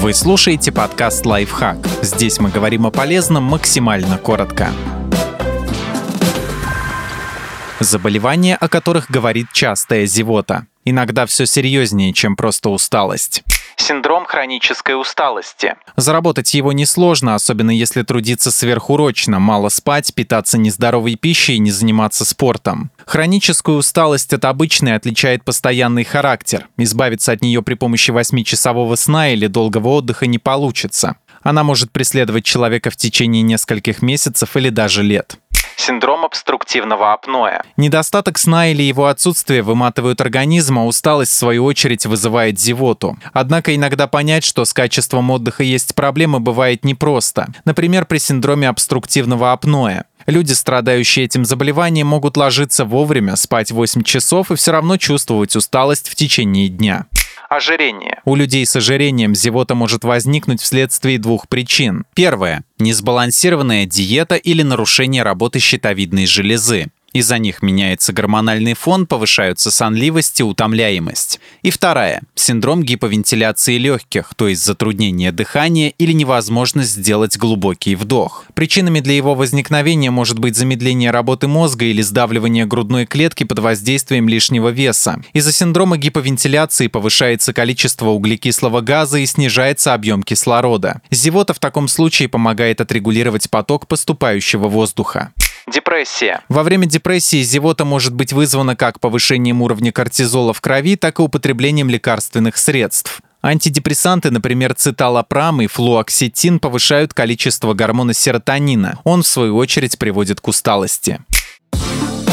Вы слушаете подкаст «Лайфхак». Здесь мы говорим о полезном максимально коротко. Заболевания, о которых говорит частая зевота. Иногда все серьезнее, чем просто усталость синдром хронической усталости. Заработать его несложно, особенно если трудиться сверхурочно, мало спать, питаться нездоровой пищей и не заниматься спортом. Хроническую усталость от обычной отличает постоянный характер. Избавиться от нее при помощи 8-часового сна или долгого отдыха не получится. Она может преследовать человека в течение нескольких месяцев или даже лет синдром обструктивного апноэ. Недостаток сна или его отсутствие выматывают организм, а усталость, в свою очередь, вызывает зевоту. Однако иногда понять, что с качеством отдыха есть проблемы, бывает непросто. Например, при синдроме обструктивного апноэ. Люди, страдающие этим заболеванием, могут ложиться вовремя, спать 8 часов и все равно чувствовать усталость в течение дня. Ожирение. У людей с ожирением зевота может возникнуть вследствие двух причин. Первое – несбалансированная диета или нарушение работы щитовидной железы. Из-за них меняется гормональный фон, повышаются сонливость и утомляемость. И вторая – синдром гиповентиляции легких, то есть затруднение дыхания или невозможность сделать глубокий вдох. Причинами для его возникновения может быть замедление работы мозга или сдавливание грудной клетки под воздействием лишнего веса. Из-за синдрома гиповентиляции повышается количество углекислого газа и снижается объем кислорода. Зевота в таком случае помогает отрегулировать поток поступающего воздуха. Депрессия. Во время депрессии зевота может быть вызвана как повышением уровня кортизола в крови, так и употреблением лекарственных средств. Антидепрессанты, например, циталопрам и флуоксетин, повышают количество гормона серотонина. Он, в свою очередь, приводит к усталости.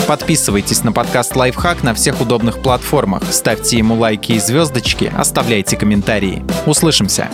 Подписывайтесь на подкаст «Лайфхак» на всех удобных платформах, ставьте ему лайки и звездочки, оставляйте комментарии. Услышимся!